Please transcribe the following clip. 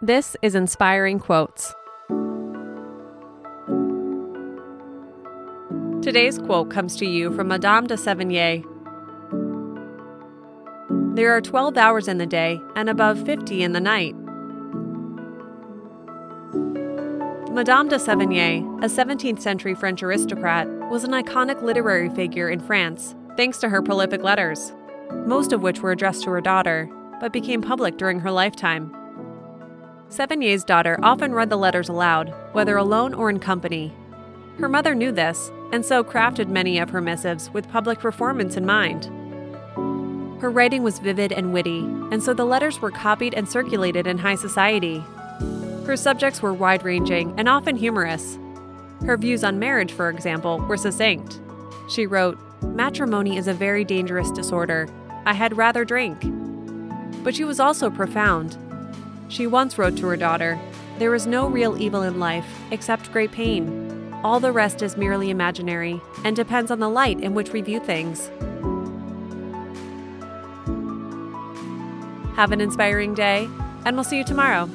This is Inspiring Quotes. Today's quote comes to you from Madame de Sévigné. There are 12 hours in the day and above 50 in the night. Madame de Sévigné, a 17th century French aristocrat, was an iconic literary figure in France thanks to her prolific letters, most of which were addressed to her daughter, but became public during her lifetime. Sévigné's daughter often read the letters aloud, whether alone or in company. Her mother knew this, and so crafted many of her missives with public performance in mind. Her writing was vivid and witty, and so the letters were copied and circulated in high society. Her subjects were wide ranging and often humorous. Her views on marriage, for example, were succinct. She wrote, Matrimony is a very dangerous disorder. I had rather drink. But she was also profound. She once wrote to her daughter, There is no real evil in life except great pain. All the rest is merely imaginary and depends on the light in which we view things. Have an inspiring day, and we'll see you tomorrow.